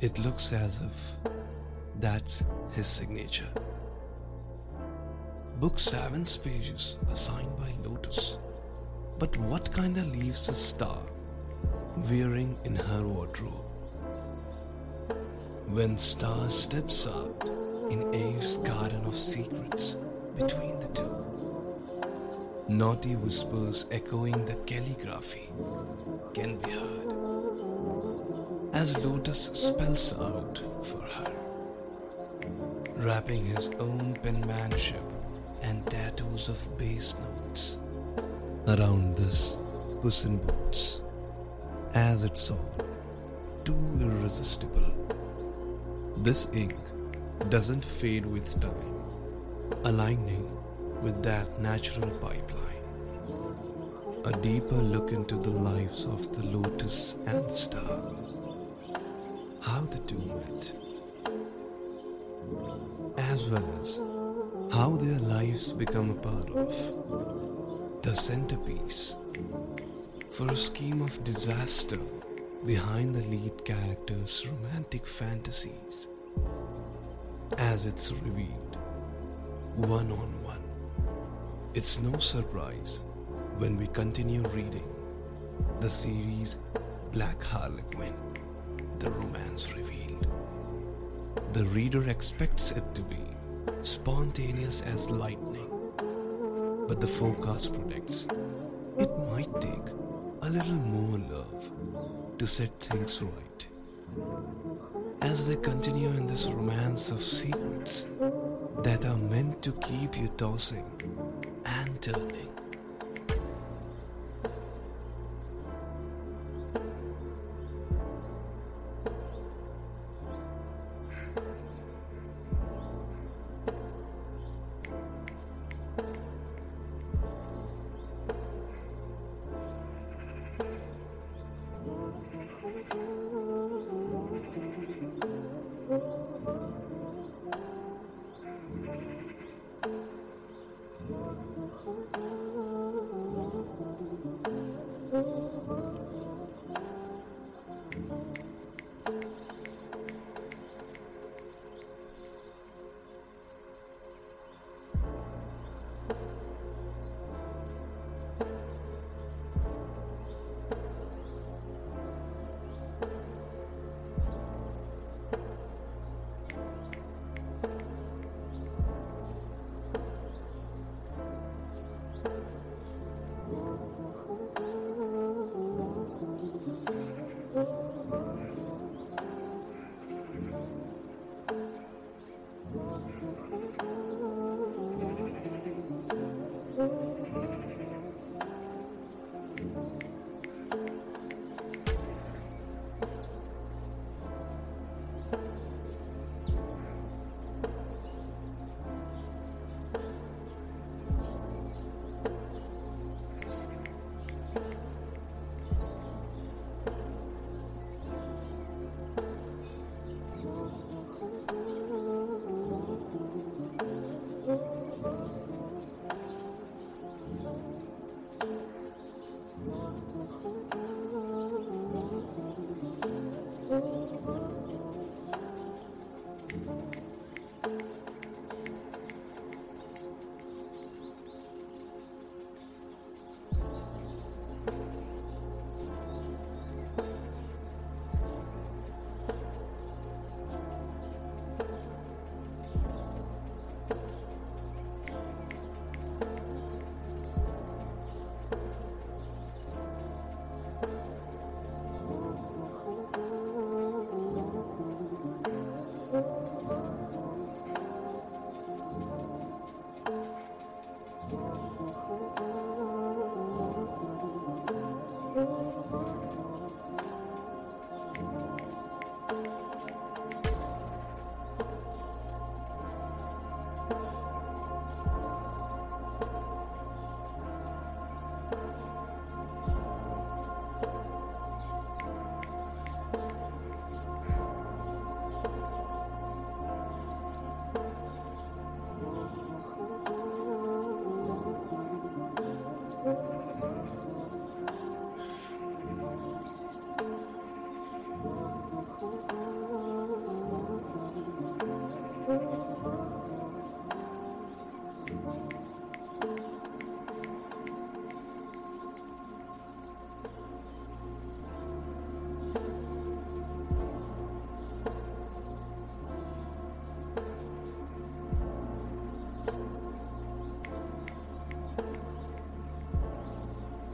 It looks as if that's his signature. Book 7's pages are signed by Lotus. But what kinda leaves a star wearing in her wardrobe? When Star steps out in Eve's garden of secrets between the two, naughty whispers echoing the calligraphy can be heard as Lotus spells out for her, wrapping his own penmanship and tattoos of bass notes around this Puss in Boots, as it's all too irresistible. This ink doesn't fade with time, aligning with that natural pipeline. A deeper look into the lives of the lotus and star. How the two met. As well as how their lives become a part of the centerpiece for a scheme of disaster behind the lead character's romantic fantasies as it's revealed one on one. It's no surprise when we continue reading the series Black Harlequin, the romance revealed. The reader expects it to be spontaneous as lightning, but the forecast predicts it might take a little more love to set things right. As they continue in this romance of secrets that are meant to keep you tossing and turning. cool.